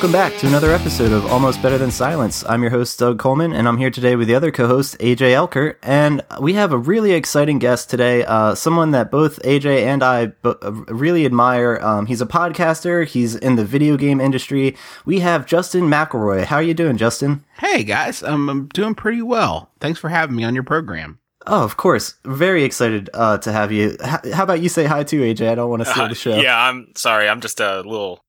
Hey everyone, welcome back to another episode of Almost Better Than Silence. I'm your host, Doug Coleman, and I'm here today with the other co host, AJ Elkert. And we have a really exciting guest today, uh, someone that both AJ and I b- really admire. Um, he's a podcaster, he's in the video game industry. We have Justin McElroy. How are you doing, Justin? Hey guys, um, I'm doing pretty well. Thanks for having me on your program. Oh, of course. Very excited uh, to have you. H- how about you say hi too, AJ? I don't want to steal Uh, the show. yeah, I'm sorry. I'm just a little,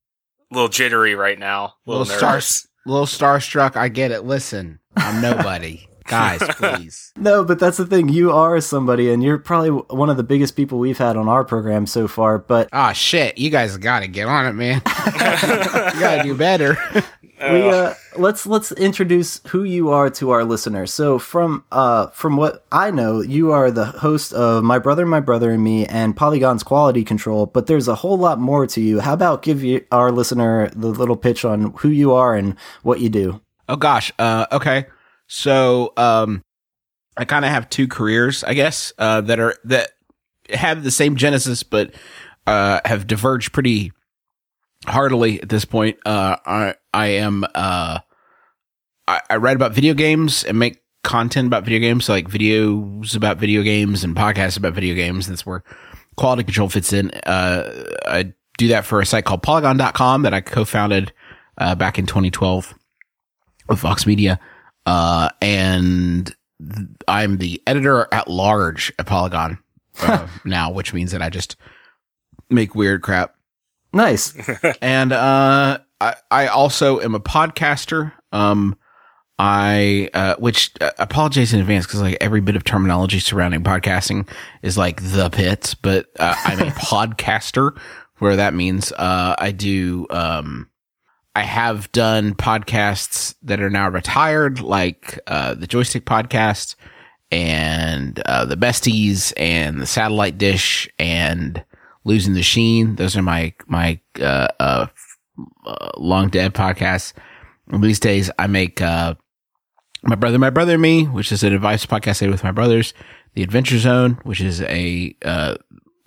little jittery right now. A little, star, nervous. little starstruck. I get it. Listen, I'm nobody. Guys, please. No, but that's the thing. You are somebody, and you're probably one of the biggest people we've had on our program so far. But Ah, shit. You guys got to get on it, man. you got to do better. we uh, let's let's introduce who you are to our listeners. So from uh from what I know, you are the host of My Brother, My Brother and Me and Polygon's Quality Control. But there's a whole lot more to you. How about give you our listener the little pitch on who you are and what you do? oh gosh. Uh, okay. So, um, I kind of have two careers, I guess, uh, that are, that have the same genesis, but, uh, have diverged pretty heartily at this point. Uh, I, I am, uh, I, I write about video games and make content about video games, so like videos about video games and podcasts about video games. That's where quality control fits in. Uh, I do that for a site called polygon.com that I co-founded, uh, back in 2012 with Vox Media. Uh, and th- I'm the editor at large at Polygon, uh, now, which means that I just make weird crap Nice. and uh, I I also am a podcaster. Um, I uh, which uh, apologize in advance because like every bit of terminology surrounding podcasting is like the pits, but uh, I'm a podcaster. Where that means uh, I do um, I have done podcasts that are now retired, like uh, the Joystick Podcast and uh, the Besties and the Satellite Dish and Losing the Sheen. Those are my my uh, uh, long dead podcasts. These days, I make uh, my brother, my brother, and me, which is an advice podcast I with my brothers. The Adventure Zone, which is a uh,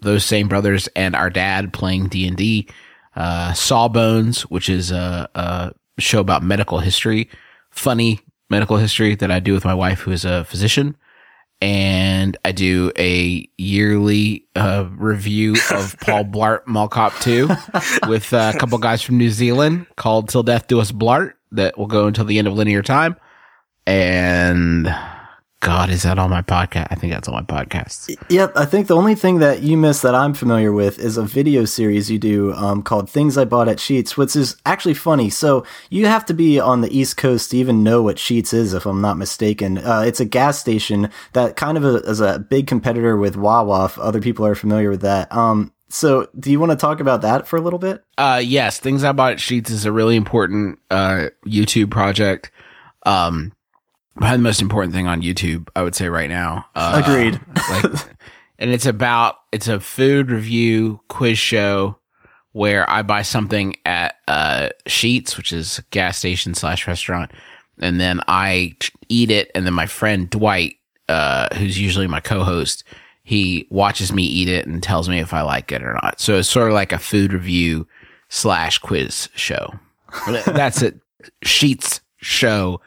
those same brothers and our dad playing D and D. Uh, Sawbones, which is a, a show about medical history, funny medical history that I do with my wife, who is a physician and I do a yearly uh, review of Paul Blart Mall Cop 2 with uh, a couple guys from New Zealand called Till Death Do Us Blart that will go until the end of linear time. And God, is that on my podcast? I think that's on my podcast. Yep, I think the only thing that you missed that I'm familiar with is a video series you do um, called Things I Bought at Sheetz, which is actually funny. So you have to be on the East Coast to even know what Sheetz is, if I'm not mistaken. Uh, it's a gas station that kind of a, is a big competitor with Wawa, if other people are familiar with that. Um, so do you want to talk about that for a little bit? Uh, yes, Things I Bought at Sheetz is a really important uh, YouTube project. Um, probably the most important thing on YouTube, I would say right now. Uh, Agreed. like, and it's about it's a food review quiz show where I buy something at uh, Sheetz, which is gas station slash restaurant, and then I eat it, and then my friend Dwight, uh, who's usually my co-host, he watches me eat it and tells me if I like it or not. So it's sort of like a food review slash quiz show. That's it. Sheetz show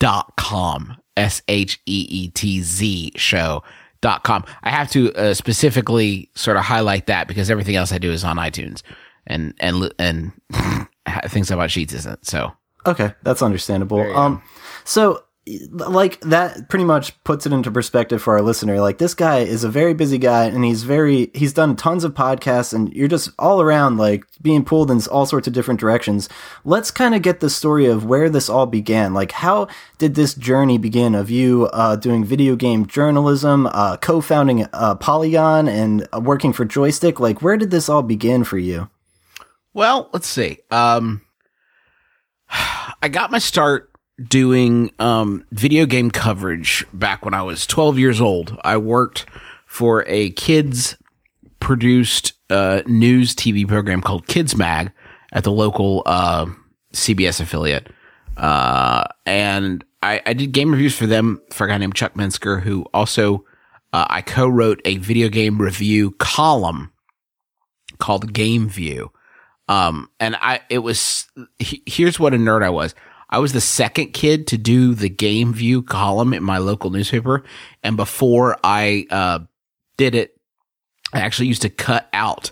dot com. S h e e t z show dot com. I have to uh, specifically sort of highlight that because everything else i do is on itunes and and and things about Sheetz isn't so. Okay, that's understandable. Um, so like that pretty much puts it into perspective for our listener. Like this guy is a very busy guy, and he's very he's done tons of podcasts, and you're just all around like being pulled in all sorts of different directions. Let's kind of get the story of where this all began. Like, how did this journey begin of you uh, doing video game journalism, uh, co-founding uh, Polygon, and working for Joystick? Like, where did this all begin for you? well let's see um i got my start doing um video game coverage back when i was 12 years old. I worked for a kids produced uh news tv program called kids mag at the local uh cbs affiliate. Uh and i i did game reviews for them for a guy named chuck minsker who also uh, i co-wrote a video game review column called game view. Um, and I, it was, he, here's what a nerd I was. I was the second kid to do the game view column in my local newspaper. And before I, uh, did it, I actually used to cut out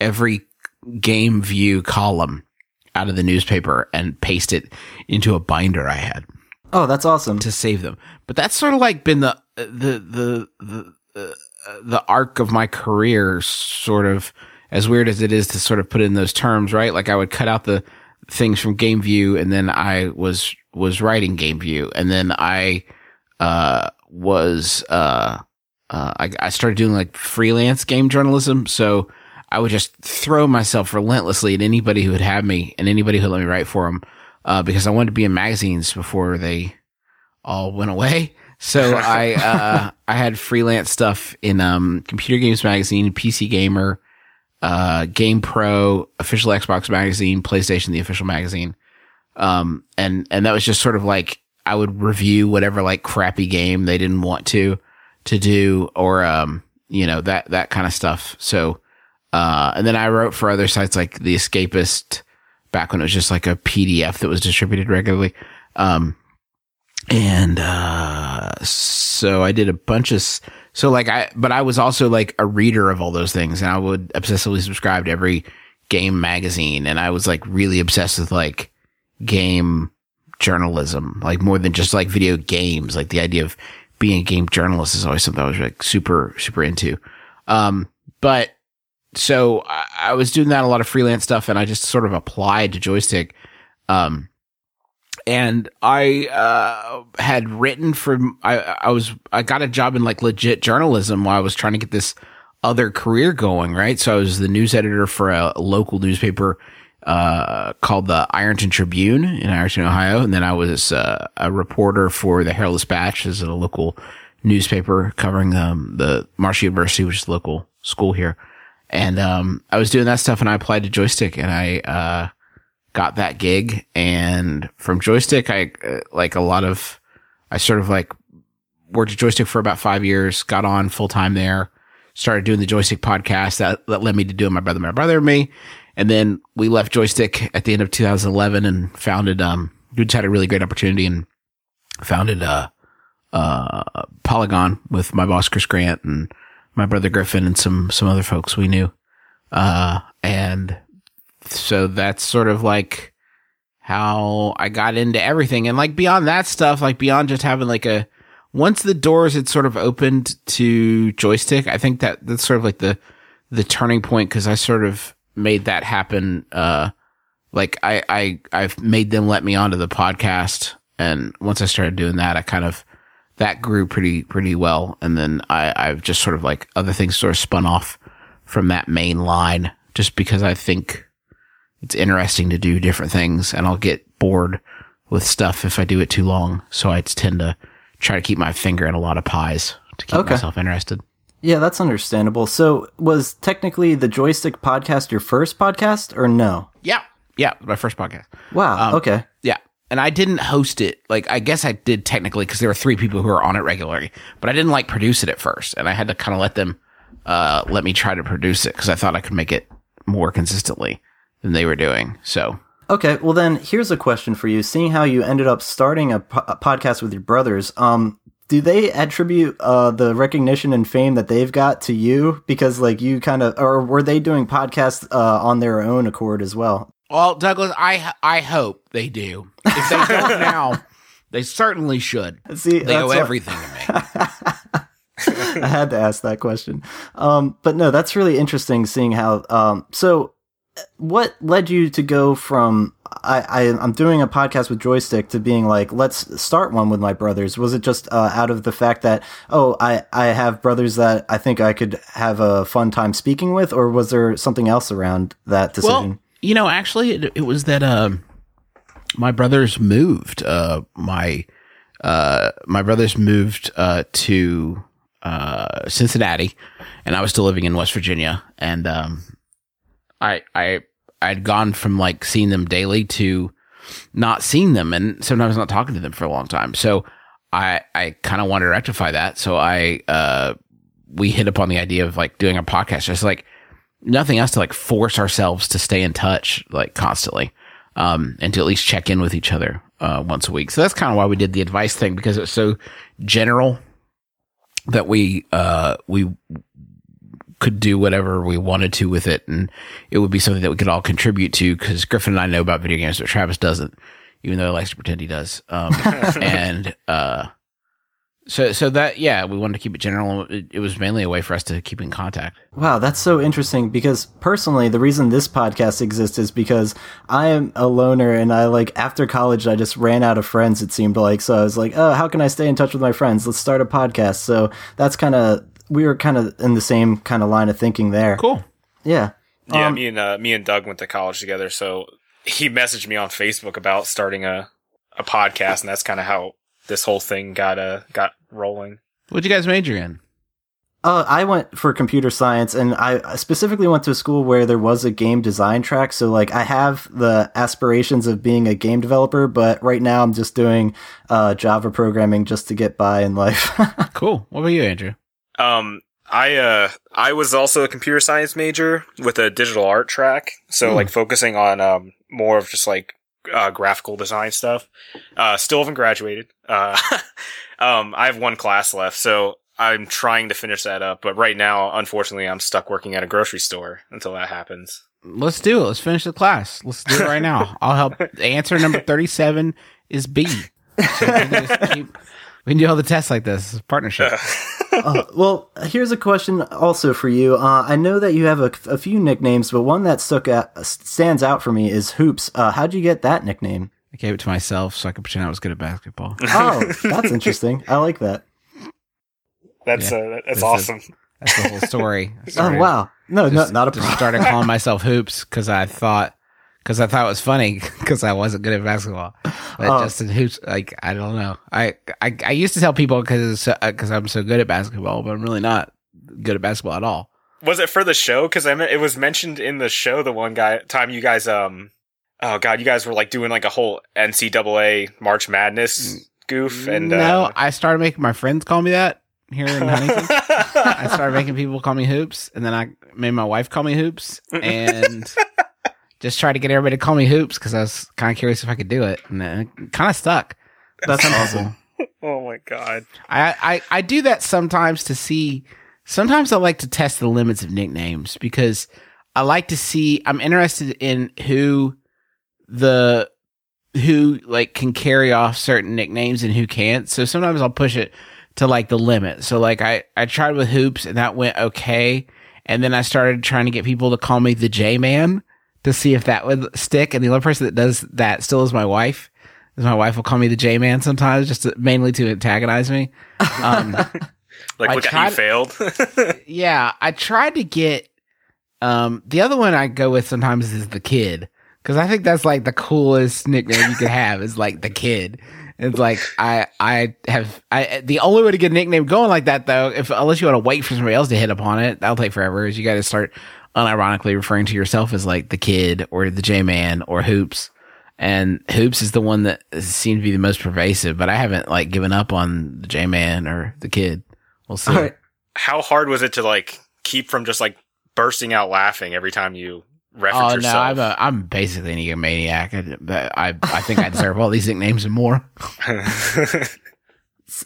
every game view column out of the newspaper and paste it into a binder I had Oh, that's awesome. to save them. But that's sort of like been the the the the uh, the arc of my career, sort of as weird as it is to sort of put in those terms, right? Like I would cut out the things from Game View, and then I was was writing Game View, and then I uh was uh uh I, I started doing like freelance game journalism, so. I would just throw myself relentlessly at anybody who would have me and anybody who let me write for them uh, because I wanted to be in magazines before they all went away. So I uh, I had freelance stuff in um, Computer Games Magazine, PC Gamer, uh, Game Pro, Official Xbox Magazine, PlayStation, the official magazine, um, and and that was just sort of like I would review whatever like crappy game they didn't want to to do, or um, you know that that kind of stuff. So. Uh, and then I wrote for other sites like The Escapist, back when it was just like a PDF that was distributed regularly. Um, and, uh, so I did a bunch of, so like I, but I was also like a reader of all those things and I would obsessively subscribe to every game magazine. And I was like really obsessed with like game journalism, like more than just like video games. Like the idea of being a game journalist is always something I was like super, super into. Um, but so I, I was doing that a lot of freelance stuff and I just sort of applied to joystick. Um, and I, uh, had written for, I, I was, I got a job in like legit journalism while I was trying to get this other career going, right? So I was the news editor for a, local newspaper, uh, called the Ironton Tribune in Ironton, Ohio. And then I was, uh, a reporter for the Herald Dispatch as a local newspaper covering, um, the Marshall University, which is the local school here. And um, I was doing that stuff, and I applied to Joystick, and I uh, got that gig. And from Joystick, I uh, like a lot of, I sort of like worked at Joystick for about five years, got on full time there, started doing the Joystick podcast. That that led me to doing my brother, my brother, and me. And then we left Joystick at the end of 2011 and founded. Um, just had a really great opportunity and founded uh, uh, Polygon with my boss Chris Grant and my brother Griffin and some some other folks we knew. Uh, and so that's sort of like how I got into everything. And like beyond that stuff, like beyond just having like a once the doors had sort of opened to joystick, I think that that's sort of like the the turning point because I sort of made that happen. Uh, like I I I've made them let me onto the podcast, and once I started doing that, I kind of that grew pretty pretty well, and then I I've just sort of like other things sort of spun off from that main line, just because I think it's interesting to do different things, and I'll get bored with stuff if I do it too long. So I tend to try to keep my finger in a lot of pies to keep Okay. myself interested. Yeah, that's understandable. So, was technically the Joystick podcast your first podcast, or no? Yeah, yeah, my first podcast. Wow. Um, okay. Yeah. And I didn't host it. Like, I guess I did technically because there were three people who were on it regularly, but I didn't like produce it at first. And I had to kind of let them, uh, let me try to produce it because I thought I could make it more consistently than they were doing. So, Okay. Well, then here's a question for you. Seeing how you ended up starting a, po- a podcast with your brothers, um, do they attribute uh, the recognition and fame that they've got to you because, like, you kind of, or were they doing podcasts uh, on their own accord as well? well, Douglas, I, I hope they do. If they don't now, they certainly should. See, They owe what- everything to me. I had to ask that question. Um, but no, that's really interesting seeing how. Um, so, what led you to go from I, I I'm doing a podcast with Joystick to being like let's start one with my brothers? Was it just uh, out of the fact that oh I I have brothers that I think I could have a fun time speaking with, or was there something else around that decision? Well, you know, actually, it, it was that um, my brothers moved. Uh, my uh, my brothers moved uh, to uh, Cincinnati, and I was still living in West Virginia. And um, I I I'd gone from like seeing them daily to not seeing them, and sometimes not talking to them for a long time. So I I kind of wanted to rectify that. So I uh, we hit upon the idea of like doing a podcast, just like nothing else to like force ourselves to stay in touch like constantly, um, and to at least check in with each other uh, once a week. So that's kind of why we did the advice thing because it was so general that we uh we could do whatever we wanted to with it, and it would be something that we could all contribute to. Because Griffin and I know about video games, but Travis doesn't, even though he likes to pretend he does. Um, and uh, so so that yeah, we wanted to keep it general. It, it was mainly a way for us to keep in contact. Wow, that's so interesting because personally, the reason this podcast exists is because I am a loner and I like after college, I just ran out of friends, it seemed like. So I was like, oh, how can I stay in touch with my friends? Let's start a podcast. So that's kind of, we were kind of in the same kind of line of thinking there. Cool. Yeah. Yeah, Um, me and uh, me and Doug went to college together, so he messaged me on Facebook about starting a a podcast, and that's kind of how this whole thing got uh got rolling. What'd you guys major in? Uh, I went for computer science, and I specifically went to a school where there was a game design track. So, like, I have the aspirations of being a game developer, but right now I'm just doing uh, Java programming just to get by in life. Cool. What about you, Andrew? Um, I uh I was also a computer science major with a digital art track, so Hmm. like focusing on um more of just like uh, graphical design stuff. Uh, still haven't graduated. Uh, um, I have one class left, so I'm trying to finish that up. But right now, unfortunately, I'm stuck working at a grocery store until that happens. Let's do it. Let's finish the class. Let's do it right now. I'll help. Answer number 37 is B. So we, can just keep, we can do all the tests like this. It's a partnership. uh, well, here's a question also for you. Uh, I know that you have a, a few nicknames, but one that stuck out, stands out for me is Hoops. Uh, how'd you get that nickname? I gave it to myself so I could pretend I was good at basketball. Oh, that's interesting. I like that. That's Yeah. uh, that's This is- awesome. That's the whole story. Oh started- wow, no, Just, no, not a just problem. started calling myself hoops because I thought because I thought it was funny because I wasn't good at basketball. But Oh. Justin hoops like I don't know. I I, I used to tell people because because I'm so good at basketball, but I'm really not good at basketball at all. Was it for the show? Because I mean, it was mentioned in the show the one guy time you guys um oh god you guys were like doing like a whole NCAA March Madness goof and no, uh, I started making my friends call me that here in Huntington. I started making people call me hoops, and then I made my wife call me hoops, and just tried to get everybody to call me hoops because I was kind of curious if I could do it, and it kind of stuck. That's awesome. oh my god. I, I I do that sometimes to see. Sometimes I like to test the limits of nicknames because I like to see. I'm interested in who the who like can carry off certain nicknames and who can't. So sometimes I'll push it to like the limit. So like I I tried with hoops and that went okay, and then I started trying to get people to call me the J Man to see if that would stick. And the only person that does that still is my wife. 'Cause My wife will call me the J Man sometimes, just to, mainly to antagonize me. Um, Like I look at you failed. yeah, I tried to get um the other one I go with sometimes is the kid because I think that's like the coolest nickname you could have is like the kid. It's like I I have I the only way to get a nickname going like that though if unless you want to wait for somebody else to hit upon it that'll take forever is you got to start unironically referring to yourself as like the kid or the J man or hoops and hoops is the one that seemed to be the most pervasive but I haven't like given up on the J man or the kid we'll see All right. how hard was it to like keep from just like bursting out laughing every time you reference Oh no, yourself? I'm a, I'm basically an egomaniac. I, I I think I deserve all these nicknames and more.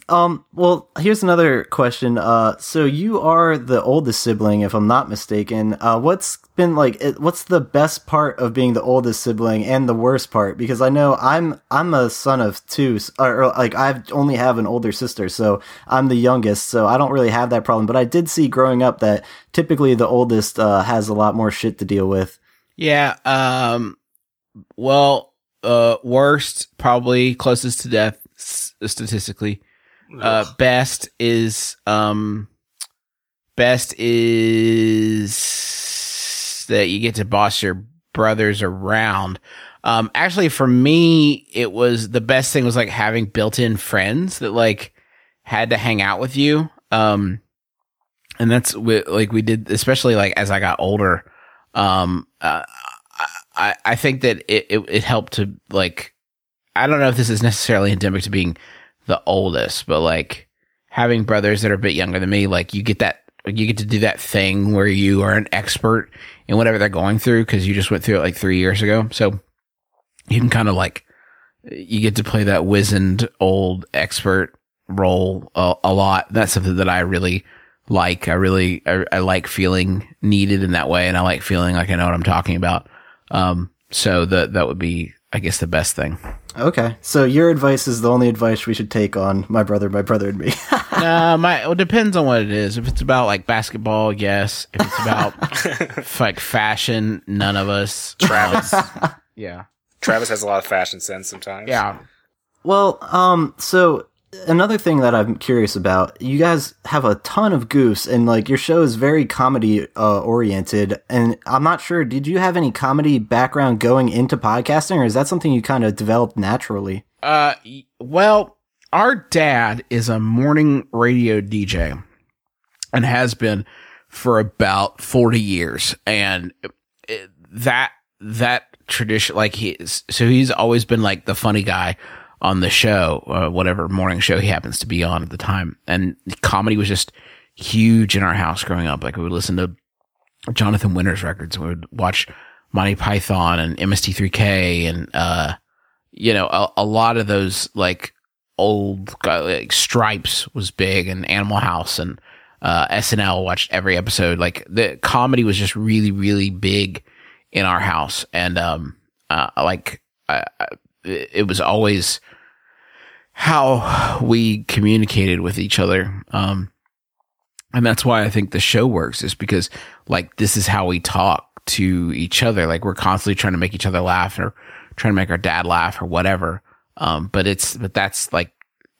Um. Well, here's another question. Uh. So you are the oldest sibling, if I'm not mistaken. Uh. What's been like? What's the best part of being the oldest sibling, and the worst part? Because I know I'm I'm a son of two, or, or like I only have an older sister, so I'm the youngest. So I don't really have that problem. But I did see growing up that typically the oldest uh, has a lot more shit to deal with. Yeah. Um. Well, uh, worst probably closest to death statistically. Uh, best is um, best is that you get to boss your brothers around. Um, actually, for me, it was the best thing was like having built-in friends that like had to hang out with you. Um, and that's wi- like we did, especially like as I got older. Um, uh, I I think that it, it it helped to like I don't know if this is necessarily endemic to being the oldest, but like having brothers that are a bit younger than me, like you get that you get to do that thing where you are an expert in whatever they're going through because you just went through it like three years ago. So you can kind of like you get to play that wizened old expert role a, a lot. That's something that I really like. I really I, I, like feeling needed in that way, and I like feeling like I know what I'm talking about. Um, so that that would be, I guess, the best thing. Okay, so your advice is the only advice we should take on my brother, my brother, and me. uh, my it depends on what it is. If it's about like basketball, yes. If it's about like fashion, none of us. Travis, yeah. Travis has a lot of fashion sense sometimes. Yeah. Well, um, so another thing that I'm curious about, you guys have a ton of goofs and like your show is very comedy uh, oriented and I'm not sure did you have any comedy background going into podcasting or is that something you kind of developed naturally? Uh well, our dad is a morning radio DJ and has been for about 40 years and it, that that tradition like he so he's always been like the funny guy on the show, uh, whatever morning show he happens to be on at the time. And comedy was just huge in our house growing up. Like we would listen to Jonathan Winters records. We would watch Monty Python and MST3K and, uh, you know, a, a lot of those like old like Stripes was big and Animal House and, uh, SNL watched every episode. Like the comedy was just really, really big in our house. And, um, uh, like, I, I, it was always how we communicated with each other. Um, and that's why I think the show works is because like this is how we talk to each other. Like we're constantly trying to make each other laugh or trying to make our dad laugh or whatever. Um, but it's, but that's like,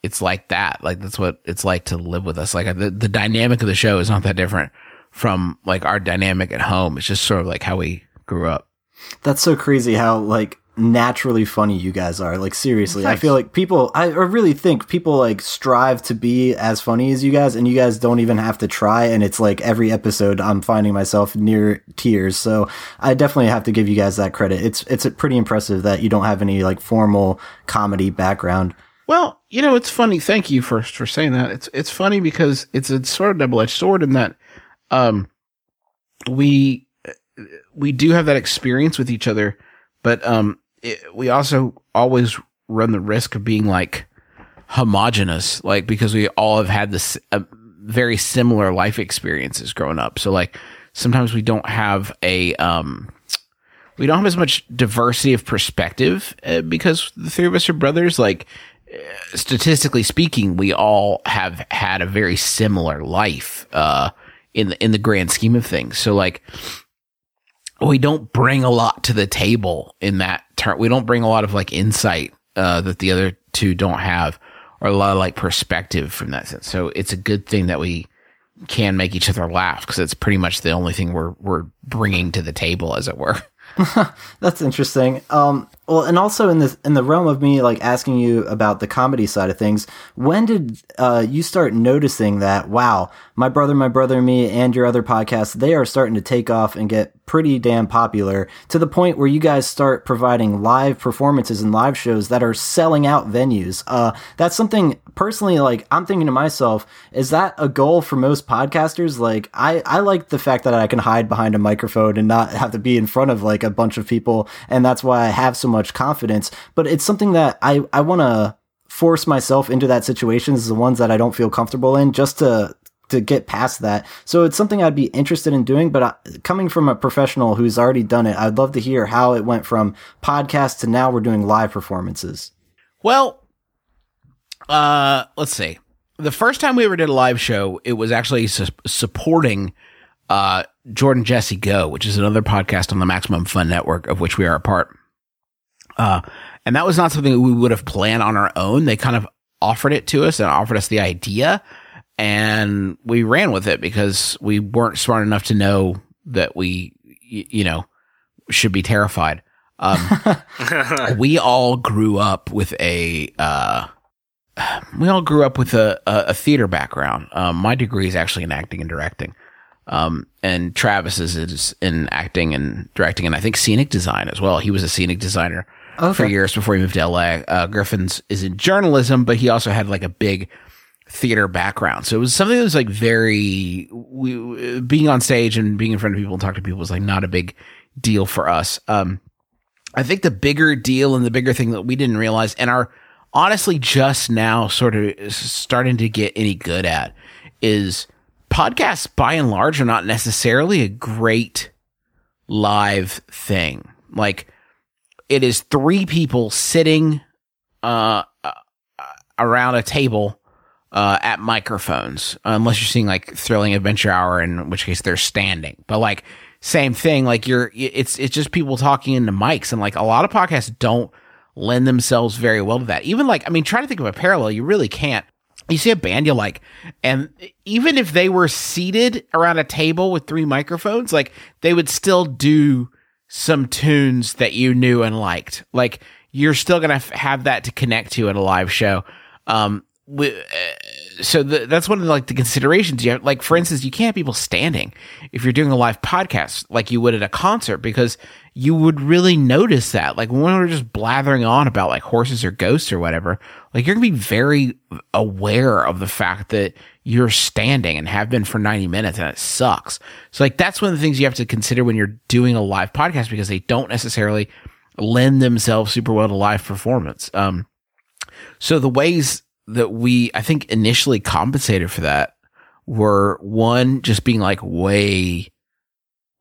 it's like that. Like that's what it's like to live with us. Like the, the dynamic of the show is not that different from like our dynamic at home. It's just sort of like how we grew up. That's so crazy how like naturally funny you guys are. Like seriously, Thanks. I feel like people. I really think people like strive to be as funny as you guys, and you guys don't even have to try. And it's like every episode, I'm finding myself near tears. So I definitely have to give you guys that credit. It's it's pretty impressive that you don't have any like formal comedy background. Well, you know, it's funny. Thank you for for saying that. It's it's funny because it's a sort of double edged sword in that, um, we we do have that experience with each other, but um, it, we also always run the risk of being like homogenous, like because we all have had this uh, very similar life experiences growing up. So like sometimes we don't have a um we don't have as much diversity of perspective uh, because the three of us are brothers. Like uh, statistically speaking, we all have had a very similar life uh in the in the grand scheme of things. So like we don't bring a lot to the table in that term. We don't bring a lot of like insight uh, that the other two don't have, or a lot of like perspective from that sense. So it's a good thing that we can make each other laugh because it's pretty much the only thing we're we're bringing to the table, as it were. That's interesting. Um, well, and also in the in the realm of me like asking you about the comedy side of things, when did uh, you start noticing that? Wow, my brother, my brother, and me, and your other podcasts, they are starting to take off and get pretty damn popular to the point where you guys start providing live performances and live shows that are selling out venues. Uh, that's something personally, like I'm thinking to myself, is that a goal for most podcasters? Like I, I like the fact that I can hide behind a microphone and not have to be in front of like a bunch of people. And that's why I have so much confidence, but it's something that I, I want to force myself into that situations, the ones that I don't feel comfortable in just to to get past that. So it's something I'd be interested in doing, but I, coming from a professional who's already done it, I'd love to hear how it went from podcast to now we're doing live performances. Well, uh, let's see. The first time we ever did a live show, it was actually su- supporting uh, Jordan Jesse Go, which is another podcast on the Maximum Fun Network, of which we are a part. Uh, and that was not something that we would have planned on our own. They kind of offered it to us and offered us the idea and we ran with it because we weren't smart enough to know that we, you know, should be terrified. Um, we all grew up with a, uh, we all grew up with a, a, a theater background. Um, my degree is actually in acting and directing. Um, and Travis is, is in acting and directing and I think scenic design as well. He was a scenic designer okay. for years before he moved to LA. Uh, Griffin's is in journalism, but he also had like a big theater background. So it was something that was like very, we, being on stage and being in front of people and talking to people was like not a big deal for us. Um, I think the bigger deal and the bigger thing that we didn't realize and are honestly just now sort of starting to get any good at is podcasts by and large are not necessarily a great live thing. Like it is three people sitting, uh, uh around a table uh, at microphones, unless you're seeing like Thrilling Adventure Hour, in which case they're standing. But like same thing, like you're it's it's just people talking into mics, and like a lot of podcasts don't lend themselves very well to that. Even like I mean, try to think of a parallel, you really can't. You see a band you like, and even if they were seated around a table with three microphones, like they would still do some tunes that you knew and liked. Like you're still gonna f- have that to connect to at a live show. Um, we, so the, that's one of the, like the considerations you have. Like for instance, you can't have people standing if you're doing a live podcast like you would at a concert because you would really notice that. Like when we're just blathering on about like horses or ghosts or whatever, like you're gonna be very aware of the fact that you're standing and have been for 90 minutes and it sucks. So like that's one of the things you have to consider when you're doing a live podcast because they don't necessarily lend themselves super well to live performance. Um, so the ways that we, I think, initially compensated for that were one, just being like way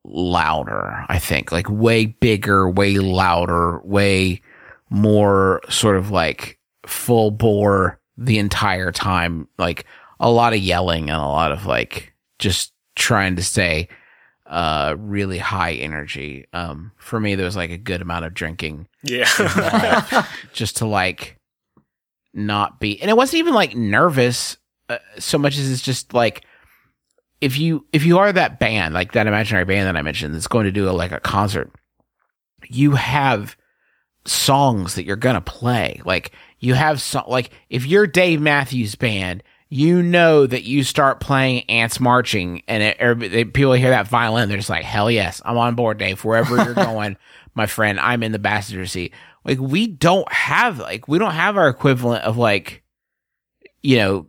louder, I think, like way bigger, way louder, way more sort of like full bore the entire time. Like a lot of yelling and a lot of like just trying to stay uh really high energy. Um for me there was like a good amount of drinking. Yeah. just to like not be and it wasn't even like nervous uh, so much as it's just like if you if you are that band like that imaginary band that i mentioned that's going to do a, like a concert you have songs that you're gonna play. Like you have so like if you're dave matthews band you know that you start playing ants marching and it, people hear that violin they're just like hell yes i'm on board dave wherever you're going my friend i'm in the passenger seat like we don't have like we don't have our equivalent of like you know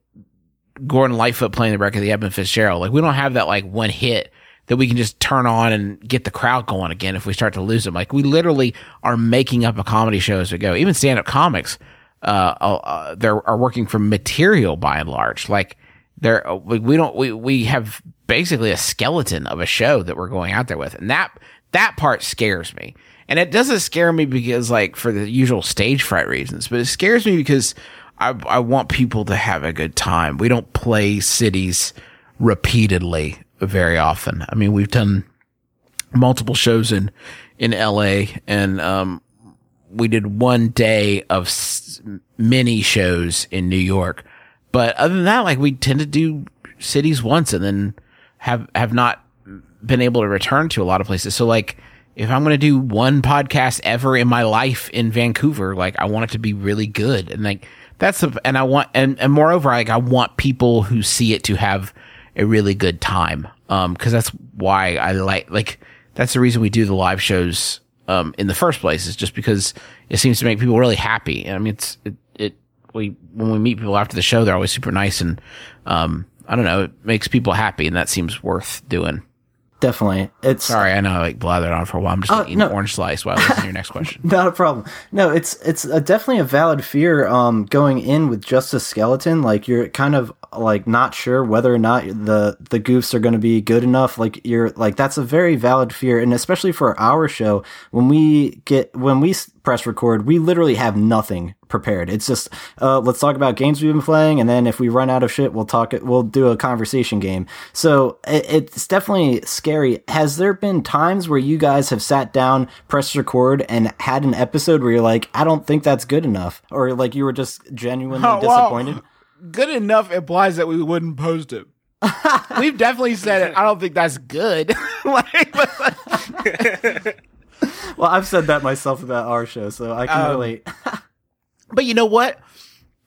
Gordon Lightfoot playing the record of the Edmund Fitzgerald. Like we don't have that like one hit that we can just turn on and get the crowd going again if we start to lose them. Like we literally are making up a comedy show as we go. Even stand up comics, uh, uh, uh they are working from material by and large. Like they're uh, we don't we we have basically a skeleton of a show that we're going out there with, and that that part scares me. And it doesn't scare me because like for the usual stage fright reasons, but it scares me because I, I want people to have a good time. We don't play cities repeatedly very often. I mean, we've done multiple shows in, in LA and, um, we did one day of s- mini shows in New York. But other than that, like we tend to do cities once and then have, have not been able to return to a lot of places. So like, if I'm going to do one podcast ever in my life in Vancouver, like I want it to be really good. And like that's the, and I want, and, and moreover, like I want people who see it to have a really good time. Um, cause that's why I like, like, that's the reason we do the live shows, um, in the first place is just because it seems to make people really happy. I mean, it's, it, it, we, when we meet people after the show, they're always super nice and, um, I don't know, it makes people happy and that seems worth doing definitely. It's sorry, I know I like blathered on for a while. I'm just uh, eating no. orange slice while I listen to your next question. Not a problem. No, it's it's a, definitely a valid fear. Um, going in with just a skeleton, like you're kind of like not sure whether or not the the goofs are going to be good enough. Like you're like that's a very valid fear, and especially for our show when we get when we press record, we literally have nothing prepared. It's just uh, let's talk about games we've been playing, and then if we run out of shit, we'll talk. It. We'll do a conversation game. So it, it's definitely scary. Has there been times where you guys have sat down, pressed record, and had an episode where you're like, I don't think that's good enough, or like you were just genuinely Oh, well, disappointed? Good enough implies that we wouldn't post it. We've definitely said it. I don't think that's good. like, but, Well, I've said that myself about our show, so I can Um, relate. But you know what?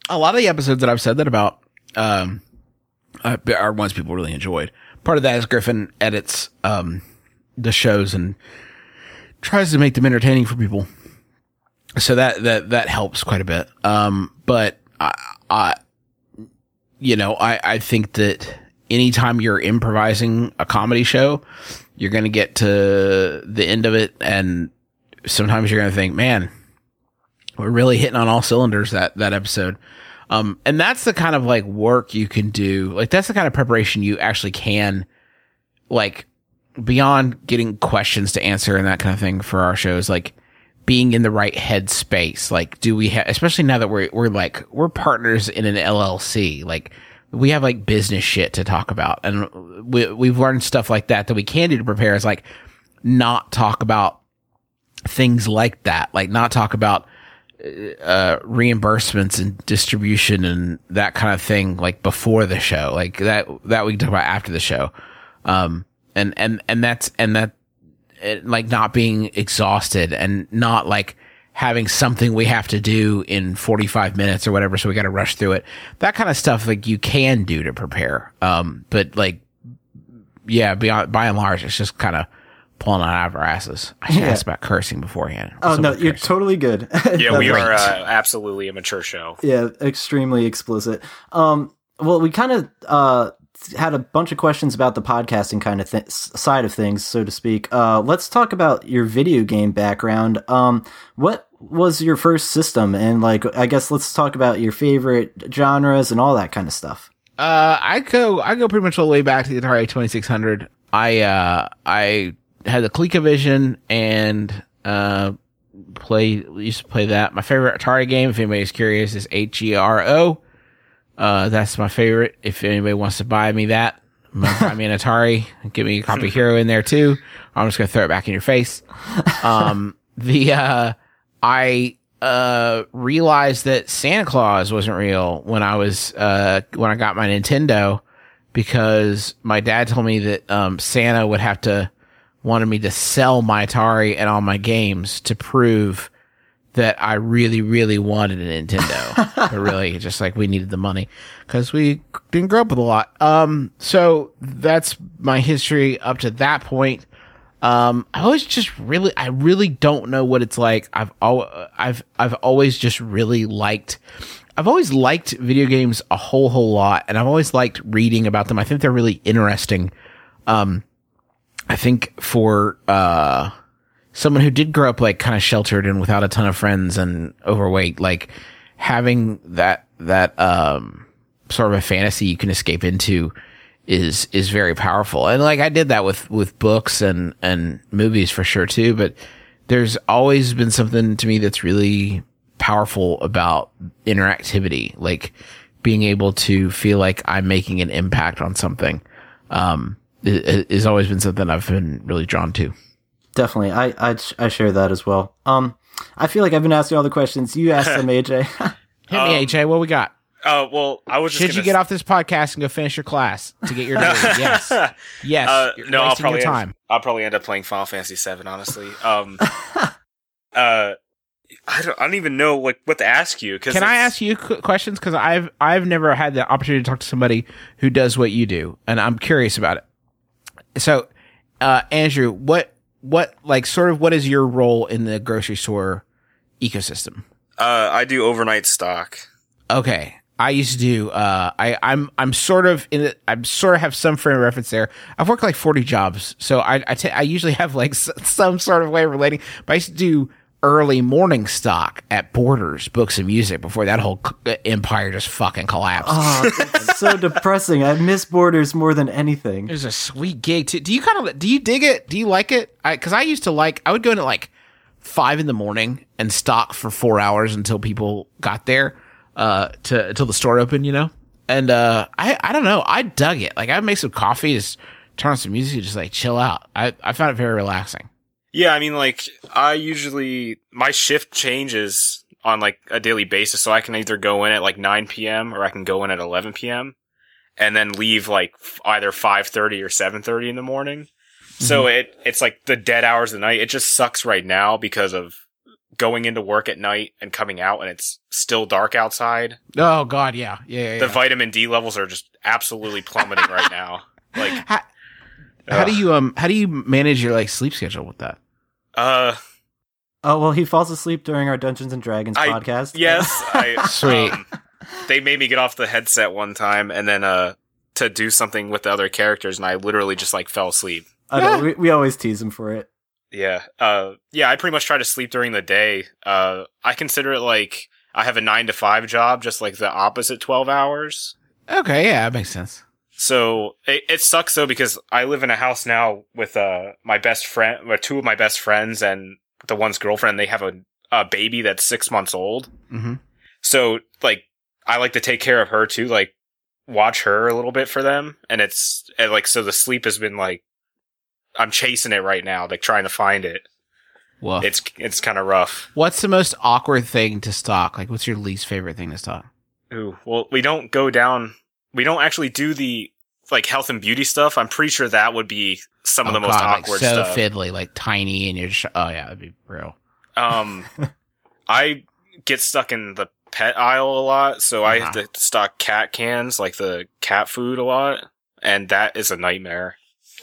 A lot of the episodes that I've said that about um, are ones people really enjoyed. Part of that is Griffin edits um, the shows and tries to make them entertaining for people. So that that that helps quite a bit. Um, but I, I you know, I, I think that anytime you're improvising a comedy show, you're going to get to the end of it. And sometimes you're going to think, man, we're really hitting on all cylinders that, that episode. Um, and that's the kind of like work you can do. Like that's the kind of preparation you actually can like beyond getting questions to answer and that kind of thing for our shows, like being in the right head space. Like, do we have, especially now that we're, we're like, we're partners in an LLC, like we have like business shit to talk about. And we, we've learned stuff like that that we can do to prepare is like not talk about things like that, like not talk about, uh, reimbursements and distribution and that kind of thing, like before the show, like that, that we can talk about after the show. Um, and, and, and that's, and that, it, like not being exhausted and not like having something we have to do in 45 minutes or whatever. So we got to rush through it. That kind of stuff, like you can do to prepare. Um, but like, yeah, beyond, by and large, it's just kind of pulling it out of our asses. I should Yeah. ask about cursing beforehand. Oh So no, much you're cursing. totally good. Yeah, we are uh, absolutely a mature show. Yeah, extremely explicit. Um, well, we kind of uh had a bunch of questions about the podcasting kind of th- side of things, so to speak. Uh, let's talk about your video game background. Um, what was your first system, and like, I guess let's talk about your favorite genres and all that kind of stuff. Uh, I go, I go pretty much all the way back to the Atari 2600. I, uh, I had the ColecoVision and, uh, play, used to play that. My favorite Atari game, if anybody's curious, is H-E-R-O. Uh, that's my favorite. If anybody wants to buy me that, buy me an Atari. Give me a copy of Hero in there too. I'm just gonna throw it back in your face. Um, the, uh, I, uh, realized that Santa Claus wasn't real when I was, uh, when I got my Nintendo because my dad told me that, um, Santa would have to, wanted me to sell my Atari and all my games to prove that I really, really wanted a Nintendo. but really, just like we needed the money because we didn't grow up with a lot. Um, so that's my history up to that point. Um, I always just really, I really don't know what it's like. I've al- I've, I've always just really liked, I've always liked video games a whole, whole lot. And I've always liked reading about them. I think they're really interesting. Um, I think for, uh, someone who did grow up like kind of sheltered and without a ton of friends and overweight, like having that, that, um, sort of a fantasy you can escape into is, is very powerful. And like I did that with, with books and, and movies for sure too, but there's always been something to me that's really powerful about interactivity, like being able to feel like I'm making an impact on something. Um, i- is always been something I've been really drawn to. Definitely, I, I I share that as well. Um, I feel like I've been asking all the questions. You asked them, AJ. Hit Um, me, AJ. What we got? Uh, well, I was just Should you get off this podcast and go finish your class to get your degree? yes, yes. Uh, You're no, I'll probably your time. I'll probably end up playing Final Fantasy VII. Honestly, um, uh, I don't, I don't even know like what to ask you. Cause Can I ask you qu- questions? Because I've I've never had the opportunity to talk to somebody who does what you do, and I'm curious about it. So, uh, Andrew, what what like sort of what is your role in the grocery store ecosystem? Uh, I do overnight stock. Okay. I used to do, uh, I, I'm, I'm sort of in it. I'm sort of have some frame of reference there. I've worked like 40 jobs. So I, I, I usually have like s- some sort of way of relating, but I used to do early morning stock at Borders Books and Music before that whole empire just fucking collapsed. oh, it's so depressing. I miss Borders more than anything. It was a sweet gig too. Do you kind of, do you dig it? Do you like it? I, cause I used to like, I would go in at like five in the morning and stock for four hours until people got there, uh, to, until the store opened, you know? And, uh, I, I don't know. I dug it. Like I'd make some coffee, just turn on some music, just like chill out. I, I found it very relaxing. Yeah, I mean, like I usually my shift changes on like a daily basis, so I can either go in at like 9 p.m. or I can go in at 11 p.m. and then leave like either 5:30 or 7:30 in the morning. So it it's like the dead hours of the night. It just sucks right now because of going into work at night and coming out and it's still dark outside. Oh God. Yeah. Yeah. yeah, The yeah. vitamin D levels are just absolutely plummeting right now. Like how, how do you, um, how do you manage your like sleep schedule with that? Uh Oh well, he falls asleep during our Dungeons and Dragons I- podcast. yes, I Sweet. um, they made me get off the headset one time and then uh to do something with the other characters, and I literally just like fell asleep. I know, we, we always tease him for it. Yeah. Uh, yeah, I pretty much try to sleep during the day. Uh, I consider it like I have a nine to five job, just like the opposite 12 hours. Okay, yeah, that makes sense. So it, it sucks though because I live in a house now with, uh, my best friend, or two of my best friends and the one's girlfriend. They have a, a baby that's six months old. hmm So like, I like to take care of her too, like watch her a little bit for them. And it's and, like, so the sleep has been like, I'm chasing it right now, like trying to find it. Well, It's, it's kind of rough. what's the most awkward thing to stock? Like, what's your least favorite thing to stock? Ooh, well, we don't go down. We don't actually do the like health and beauty stuff. I'm pretty sure that would be some of the Oh, most God, like, awkward so stuff. fiddly, like tiny, and you're just, oh yeah, that'd be real. Um, I get stuck in the pet aisle a lot, so I have Uh-huh. to stock cat cans, like the cat food, a lot, and that is a nightmare.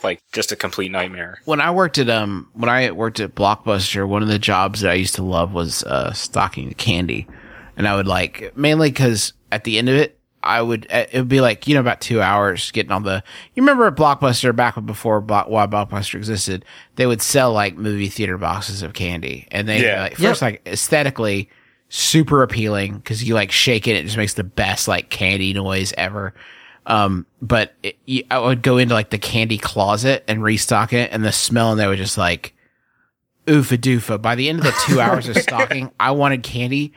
Like just a complete nightmare. when I worked at um when I worked at Blockbuster, one of the jobs that I used to love was uh stocking the candy, and I would like mainly because at the end of it, I would uh, it would be like you know about two hours getting all the. You remember at Blockbuster back before Block, why Blockbuster existed, they would sell like movie theater boxes of candy, and they Yeah. like, first like aesthetically super appealing because you like shake it, it just makes the best like candy noise ever. Um, but it, you, I would go into like the candy closet and restock it, and the smell in there was just like oofa doofa. By the end of the two hours of stocking, I wanted candy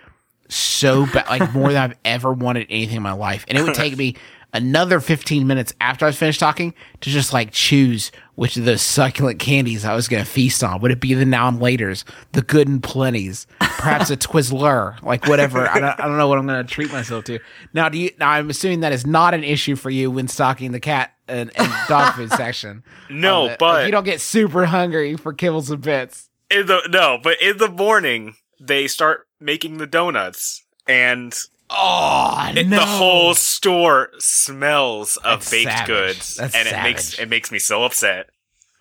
so bad, like more than I've ever wanted anything in my life. And it would take me another 15 minutes after I was finished talking to just like choose which of those succulent candies I was going to feast on. Would it be the now and laters, the good and plenties, perhaps a Twizzler, like whatever? I don't, I don't know what I'm going to treat myself to. Now, do you, now I'm assuming that is not an issue for you when stocking the cat and, and dog food section. No, um, of but Like, you don't get super hungry for kibbles and bits. in the no, but in the morning they start making the donuts, and Oh, it- no. the whole store smells of That's baked savage. goods, That's and it makes it makes me so upset.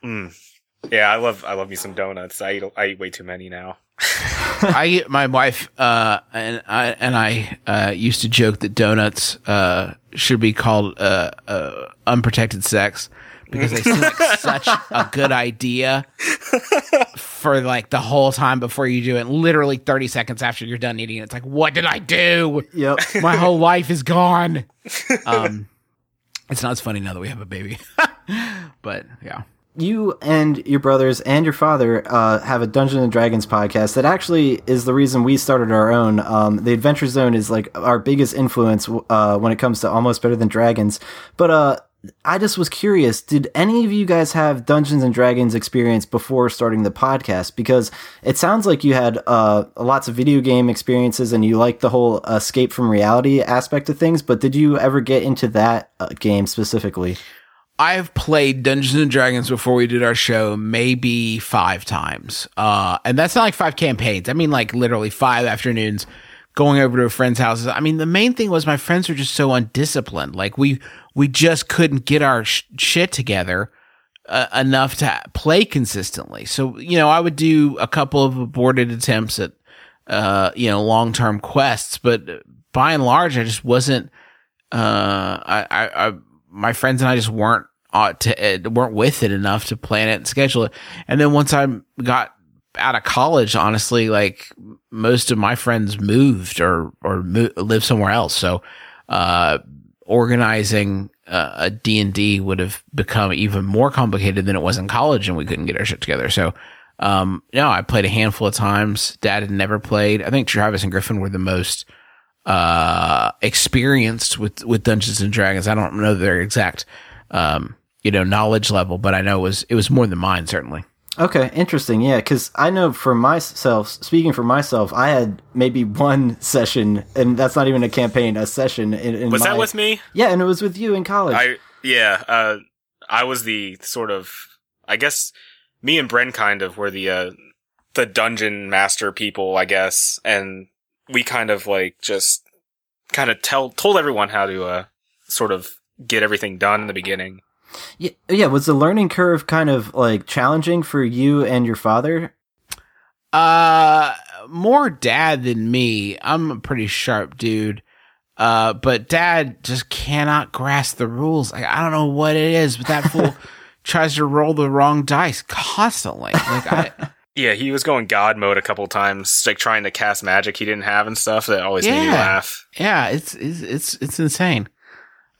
Mm. Yeah, I love I love me some donuts. I eat I eat way too many now. I my wife uh and I and I uh used to joke that donuts uh should be called uh, uh unprotected sex because they seem like such a good idea for like the whole time before you do it. Literally 30 seconds after you're done eating it, it's like, what did I do? Yep. My whole life is gone. Um, it's not as funny now that we have a baby, but yeah. you and your brothers and your father uh, have a Dungeons and Dragons podcast that actually is the reason we started our own. Um, the Adventure Zone is like our biggest influence uh, when it comes to almost better than dragons. But uh, I just was curious: did any of you guys have Dungeons and Dragons experience before starting the podcast? Because it sounds like you had uh, lots of video game experiences and you like the whole escape from reality aspect of things. But did you ever get into that uh, game specifically? I've played Dungeons and Dragons before we did our show, maybe five times. Uh, and that's not like five campaigns. I mean, like literally five afternoons going over to a friend's houses. I mean, the main thing was my friends were just so undisciplined. Like we, we just couldn't get our sh- shit together uh, enough to play consistently. So, you know, I would do a couple of aborted attempts at, uh, you know, long-term quests, but by and large, I just wasn't, uh, I, I, I my friends and I just weren't uh, to, uh, weren't with it enough to plan it and schedule it. And then once I got out of college, honestly, like most of my friends moved or or mo- lived somewhere else. So, uh, organizing uh, a D and D would have become even more complicated than it was in college, and we couldn't get our shit together. So. Um, no, I played a handful of times. Dad had never played. I think Travis and Griffin were the most uh experienced with with Dungeons and Dragons. I don't know their exact um you know knowledge level, but I know it was it was more than mine certainly. Okay, interesting. Yeah, because I know for myself, speaking for myself, I had maybe one session, and that's not even a campaign, a session. In, in Was that with me? Yeah, and it was with you in college. I yeah, uh, I was the sort of I guess me and Bren kind of were the uh, the dungeon master people, I guess, and we kind of like just kind of tell told everyone how to uh, sort of get everything done in the beginning. Yeah, yeah, was the learning curve kind of like challenging for you and your father? Uh more dad than me. I'm a pretty sharp dude. Uh, but dad just cannot grasp the rules. Like, I don't know what it is, but that fool tries to roll the wrong dice constantly. Like, I, Yeah, he was going God mode a couple times, like trying to cast magic he didn't have and stuff. That always made me laugh. yeah, it's, it's, it's, it's insane.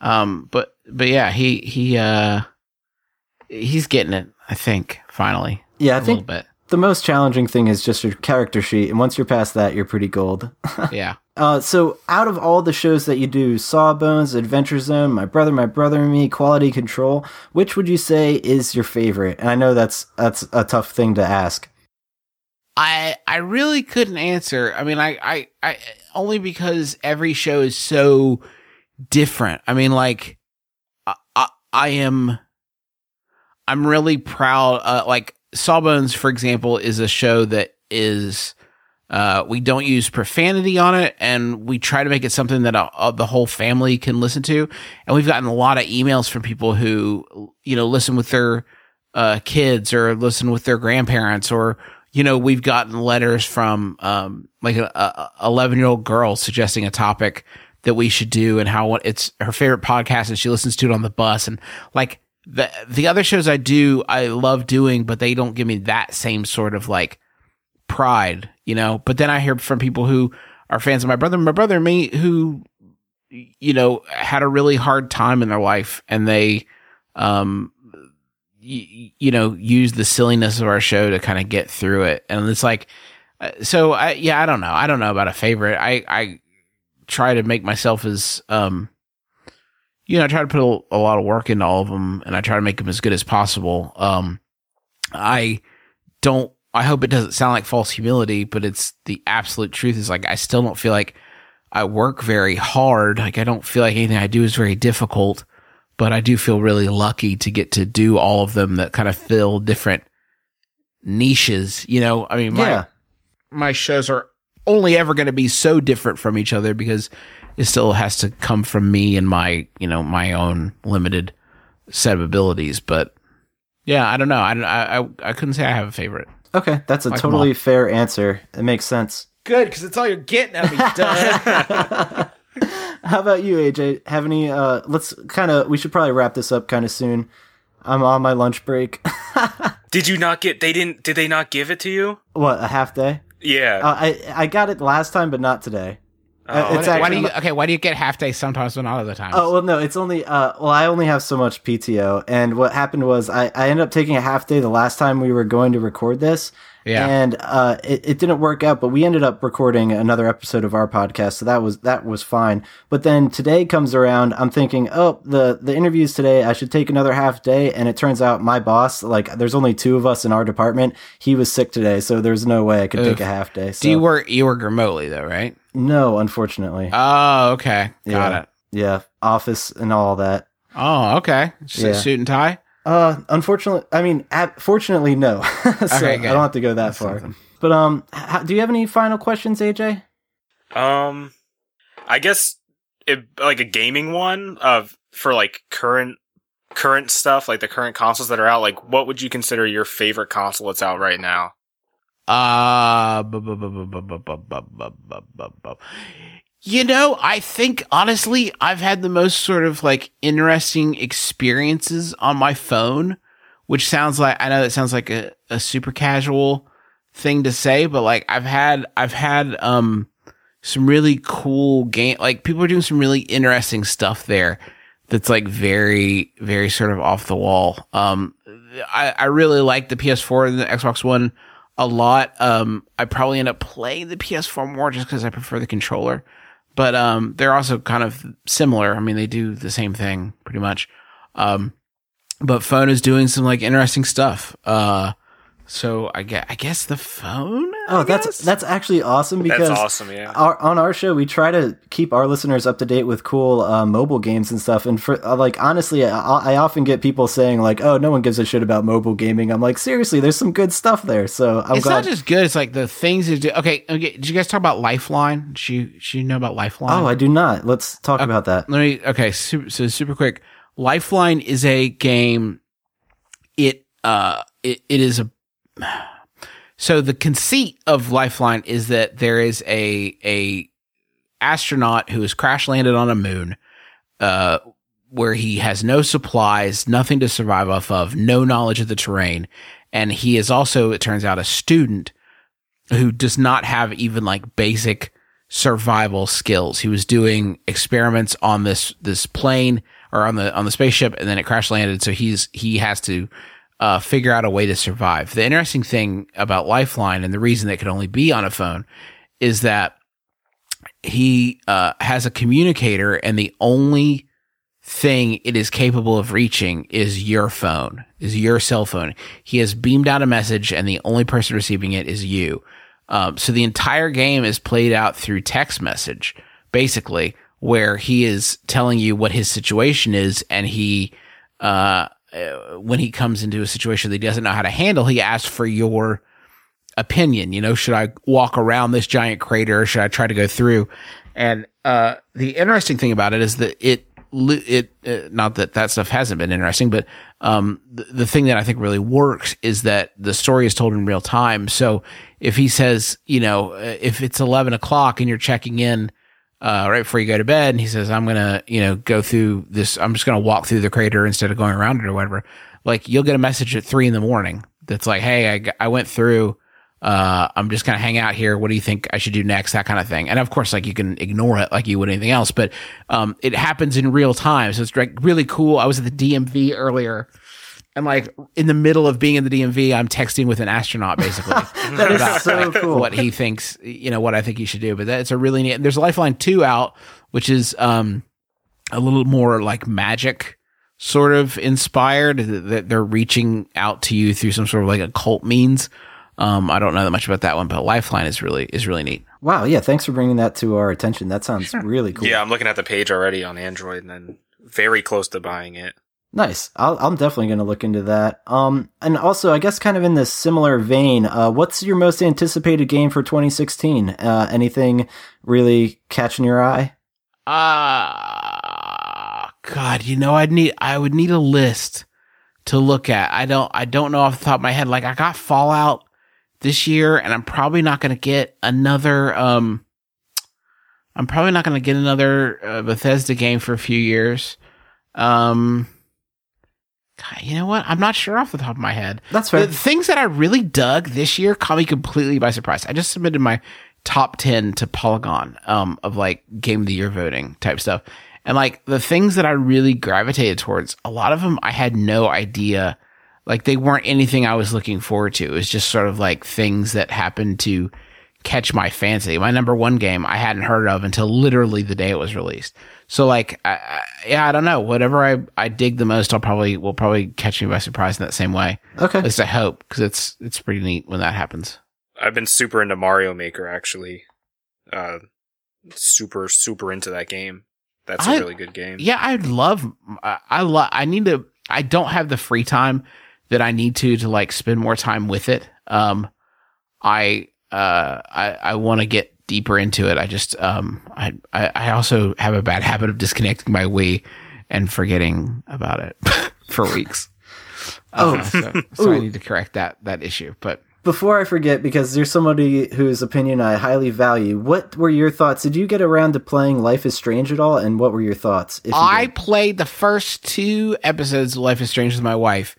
Um, but, but yeah, he, he, uh, he's getting it, I think, finally. Yeah, I a little think bit. the most challenging thing is just your character sheet, and once you're past that, you're pretty gold. Yeah. Uh, so out of all the shows that you do, Sawbones, Adventure Zone, My Brother, My Brother and Me, Quality Control, which would you say is your favorite? And I know that's that's a tough thing to ask. I I really couldn't answer. I mean, I I, I only because every show is so different. I mean, like I, am I'm really proud. Uh, like Sawbones, for example, is a show that is. Uh, we don't use profanity on it, and we try to make it something that uh, uh, the whole family can listen to. And we've gotten a lot of emails from people who, you know, listen with their uh, kids or listen with their grandparents, or you know, we've gotten letters from um, like a, 11 year old girl suggesting a topic that we should do and how it's her favorite podcast and she listens to it on the bus. And like the the other shows I do I love doing but they don't give me that same sort of like pride you know? But then I hear from people who are fans of my brother my brother and me who you know had a really hard time in their life and they um y- you know use the silliness of our show to kind of get through it. And it's like uh, so I yeah I don't know. I don't know about a favorite. I I try to make myself as um you know I try to put a, a lot of work into all of them and I try to make them as good as possible. Um I don't I hope it doesn't sound like false humility but it's the absolute truth is like I still don't feel like I work very hard. Like I don't feel like anything I do is very difficult but I do feel really lucky to get to do all of them that kind of fill different niches you know? I mean my yeah, my shows are only ever going to be so different from each other because it still has to come from me and my you know my own limited set of abilities but yeah i don't know i don't- i i, I couldn't say i have a favorite okay, that's a Like totally fair answer. It makes sense. good because it's all you're getting at me Doug. How about you, AJ? Have any? Uh, let's kind of. We should probably wrap this up kind of soon. I'm on my lunch break. Did you not get? They didn't. Did they not give it to you? what a half day? Yeah. Uh, I I got it last time, but not today. Uh, Oh, it's why do you okay why do you get half days sometimes but not other times Oh well, no, it's only uh, well, I only have so much PTO, and what happened was I I ended up taking a half day the last time we were going to record this, Yeah. and uh, it it didn't work out, but we ended up recording another episode of our podcast, so that was that was fine. But then today comes around, I'm thinking, oh, the the interviews today, I should take another half day, and it turns out my boss, like, there's only two of us in our department, he was sick today, so there's no way I could take a half day. So do you work you work remotely though right no, unfortunately, oh okay got Yeah. it yeah, office and all that. oh okay Just a Yeah. suit and tie Uh, unfortunately, I mean, ab- fortunately, no. so Okay, I don't have to go that That's far. something. But um, h- do you have any final questions, AJ? Um, I guess it, like a gaming one of for like current current stuff, like the current consoles that are out. Like, what would you consider your favorite console that's out right now? You know, I think honestly, I've had the most sort of like interesting experiences on my phone, which sounds like I know that sounds like a, a super casual thing to say, but like I've had, I've had, um, some really cool game, like people are doing some really interesting stuff there that's like very, very sort of off the wall. Um, I, I really like the PS4 and the Xbox One a lot. Um, I probably end up playing the PS4 more just because I prefer the controller. But um, they're also kind of similar. I mean, they do the same thing pretty much. Um, but phone is doing some like interesting stuff. Uh, so I guess I guess the phone. I Oh, that's guess? that's actually awesome because That's awesome. Yeah. our, on our show we try to keep our listeners up to date with cool uh, mobile games and stuff. And for uh, like honestly, I, I often get people saying like, "Oh, no one gives a shit about mobile gaming." I'm like, seriously, there's some good stuff there. So I'm it's glad. not just good. It's like the things you do. Okay, okay. Did you guys talk about Lifeline? Did you, did you know about Lifeline? oh, I do not. Let's talk about that. let me okay super, so super quick lifeline is a game it uh it, it is a so the conceit of lifeline is that there is a a astronaut who has crash landed on a moon, uh, where he has no supplies, nothing to survive off of, no knowledge of the terrain. And he is also, it turns out, a student who does not have even like basic survival skills. He was doing experiments on this, this plane or on the, on the spaceship and then it crash landed. So he's, he has to, uh, figure out a way to survive. The interesting thing about Lifeline and the reason it could only be on a phone is that he, uh, has a communicator and the only thing it is capable of reaching is your phone, is your cell phone. He has beamed out a message and the only person receiving it is you. Um, so the entire game is played out through text message, basically, where he is telling you what his situation is and he, uh, uh, when he comes into a situation that he doesn't know how to handle, he asks for your opinion. You know, should I walk around this giant crater or should I try to go through? And, uh, the interesting thing about it is that it, it uh, not that that stuff hasn't been interesting, but um, the, the thing that I think really works is that the story is told in real time. So if he says, you know, uh, if it's eleven o'clock and you're checking in uh, right before you go to bed, and he says, "I'm gonna, you know, go through this. I'm just gonna walk through the crater instead of going around it or whatever." Like you'll get a message at three in the morning that's like, "Hey, I, I went through." uh, I'm just gonna hang out here. What do you think I should do next? That kind of thing. And of course, like you can ignore it like you would anything else, but um, it happens in real time. So it's like really cool. I was at the DMV earlier. And like in the middle of being in the DMV, I'm texting with an astronaut basically. that is so cool. What he thinks, you know, what I think he should do. But that's a really neat. There's Lifeline two out, which is um a little more like magic sort of inspired. That they're reaching out to you through some sort of like occult means. Um, I don't know that much about that one, but Lifeline is really is really neat. Wow, yeah, thanks for bringing that to our attention. That sounds really cool. Yeah, I'm looking at the page already on Android and then very close to buying it. Nice. I'll, I'm definitely going to look into that. Um, and also, I guess, kind of in this similar vein, uh, what's your most anticipated game for 2016? Uh, anything really catching your eye? Ah, uh, God, you know, I'd need, I would need a list to look at. I don't, I don't know off the top of my head. Like, I got Fallout this year, and I'm probably not going to get another. Um, I'm probably not going to get another uh, Bethesda game for a few years. Um, God, you know what? I'm not sure off the top of my head. That's fair. The things that I really dug this year caught me completely by surprise. I just submitted my top 10 to Polygon, um, of like game of the year voting type stuff. And like the things that I really gravitated towards, a lot of them I had no idea like they weren't anything I was looking forward to. It was just sort of like things that happened to catch my fancy. My number one game I hadn't heard of until literally the day it was released. So like, I, I, yeah, I don't know. Whatever I, I dig the most, I'll probably will probably catch me by surprise in that same way. Okay, at least I hope because it's it's pretty neat when that happens. I've been super into Mario Maker actually. Uh, super super into that game. That's a I, really good game. Yeah, I'd love. I, I love. I need to. I don't have the free time that I need to to like spend more time with it. Um, I uh, I I want to get deeper into it. I just um, I, I I also have a bad habit of disconnecting my Wii and forgetting about it for weeks. Oh, uh, so, so I need to correct that that issue. But before I forget, because there's somebody whose opinion I highly value, what were your thoughts? Did you get around to playing Life is Strange at all? And what were your thoughts? I did? played the first two episodes of Life is Strange with my wife.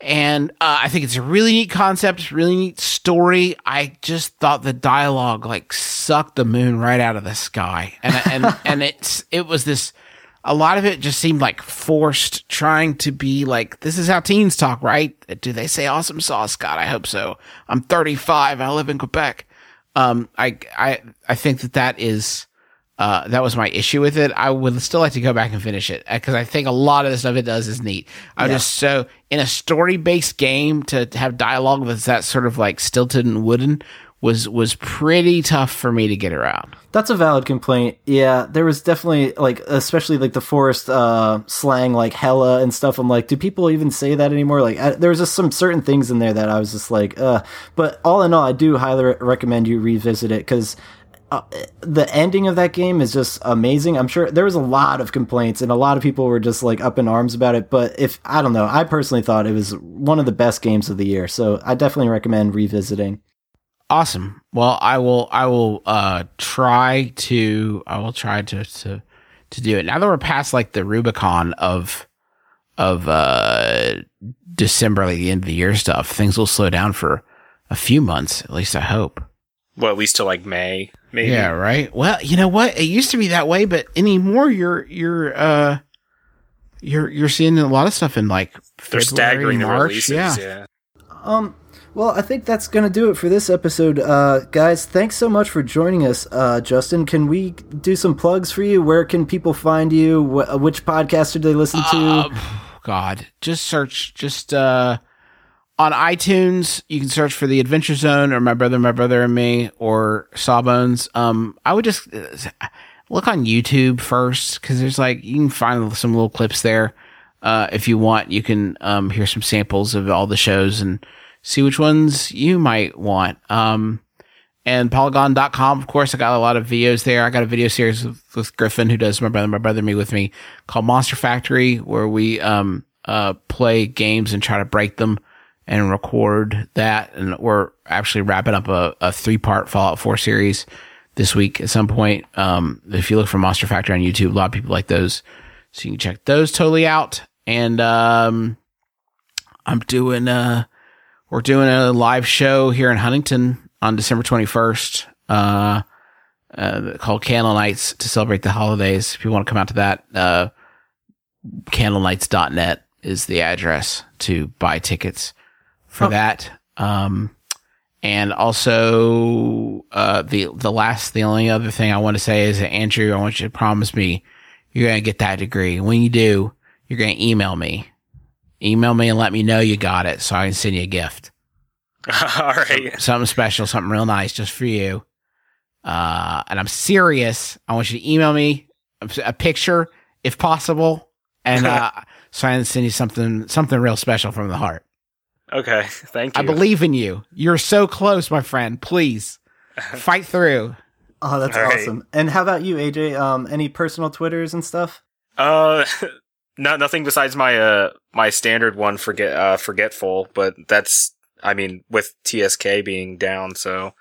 And uh, I think it's a really neat concept, really neat story. I just thought the dialogue like sucked the moon right out of the sky, and and and it's it was this. A lot of it just seemed like forced, trying to be like, "This is how teens talk, right? Do they say awesome sauce, Scott? I hope so. I'm 35. I live in Quebec. Um, I I I think that that is uh, that was my issue with it. I would still like to go back and finish it because I think a lot of the stuff it does is neat. I yeah. just so in a story based game to have dialogue that's that sort of like stilted and wooden was was pretty tough for me to get around. That's a valid complaint. Yeah, there was definitely like especially like the forest uh slang like hella and stuff. I'm like, do people even say that anymore? Like I, there was just some certain things in there that I was just like, uh but all in all, I do highly re- recommend you revisit it cuz uh, the ending of that game is just amazing. I'm sure there was a lot of complaints and a lot of people were just like up in arms about it. But if I don't know, I personally thought it was one of the best games of the year. So I definitely recommend revisiting. Awesome. Well, I will. I will uh, try to. I will try to to to do it. Now that we're past like the Rubicon of of uh, December, like the end of the year stuff, things will slow down for a few months. At least I hope. Well, at least till like May, maybe. Yeah. Right. Well, you know what? It used to be that way, but anymore, you're you're uh you're you're seeing a lot of stuff in like They're February, staggering the March. releases. yeah. yeah. Um, well, I think that's going to do it for this episode. Uh, guys, thanks so much for joining us. Uh, Justin, can we do some plugs for you? Where can people find you? Wh- which podcast do they listen to? Uh, God, just search just uh on iTunes. You can search for the Adventure Zone or My Brother, My Brother and Me or Sawbones. Um, I would just uh, look on YouTube first because there's like you can find some little clips there. Uh, if you want, you can um hear some samples of all the shows and see which ones you might want. Um, and polygon.com, of course, I got a lot of videos there. I got a video series with, with Griffin, who does my brother, my brother, and me with me called Monster Factory, where we, um, uh, play games and try to break them and record that. And we're actually wrapping up a, a three part Fallout 4 series this week at some point. Um, if you look for Monster Factory on YouTube, a lot of people like those. So you can check those totally out. And, um, I'm doing, uh, we're doing a live show here in Huntington on December 21st, uh, uh, called Candle Nights to celebrate the holidays. If you want to come out to that, uh, candlenights.net is the address to buy tickets for Oh. that. Um, and also, uh, the, the last, the only other thing I want to say is that Andrew, I want you to promise me you're going to get that degree. When you do, you're going to email me. Email me and let me know you got it so I can send you a gift. All right. Something special, something real nice just for you. Uh, and I'm serious. I want you to email me a, a picture if possible. And, uh, so I can send you something, something real special from the heart. Okay. Thank you. I believe in you. You're so close, my friend. Please fight through. Oh, that's All right. awesome. And how about you, AJ? Um, any personal Twitters and stuff? Uh, no, nothing besides my uh my standard one. Forget uh forgetful, but that's I mean with TSK being down, so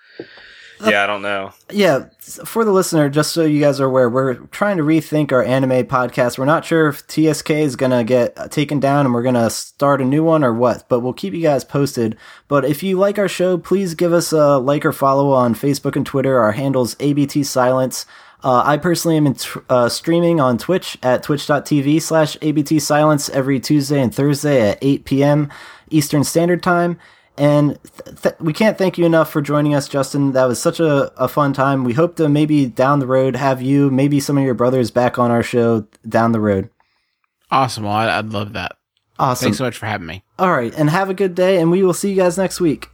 yeah, I don't know. Yeah, for the listener, just so you guys are aware, we're trying to rethink our anime podcast. We're not sure if TSK is going to get uh, taken down and we're going to start a new one or what, but we'll keep you guys posted. But if you like our show, please give us a like or follow on Facebook and Twitter. Our handle's ABT Silence. Uh, I personally am uh, streaming on Twitch at twitch.tv slash ABT Silence every Tuesday and Thursday at 8 p.m. Eastern Standard Time. And th- th- we can't thank you enough for joining us, Justin. That was such a, a fun time. We hope to maybe down the road have you, maybe some of your brothers back on our show down the road. Awesome. Well, I, I'd love that. Awesome. Thanks so much for having me. All right. And have a good day. And we will see you guys next week.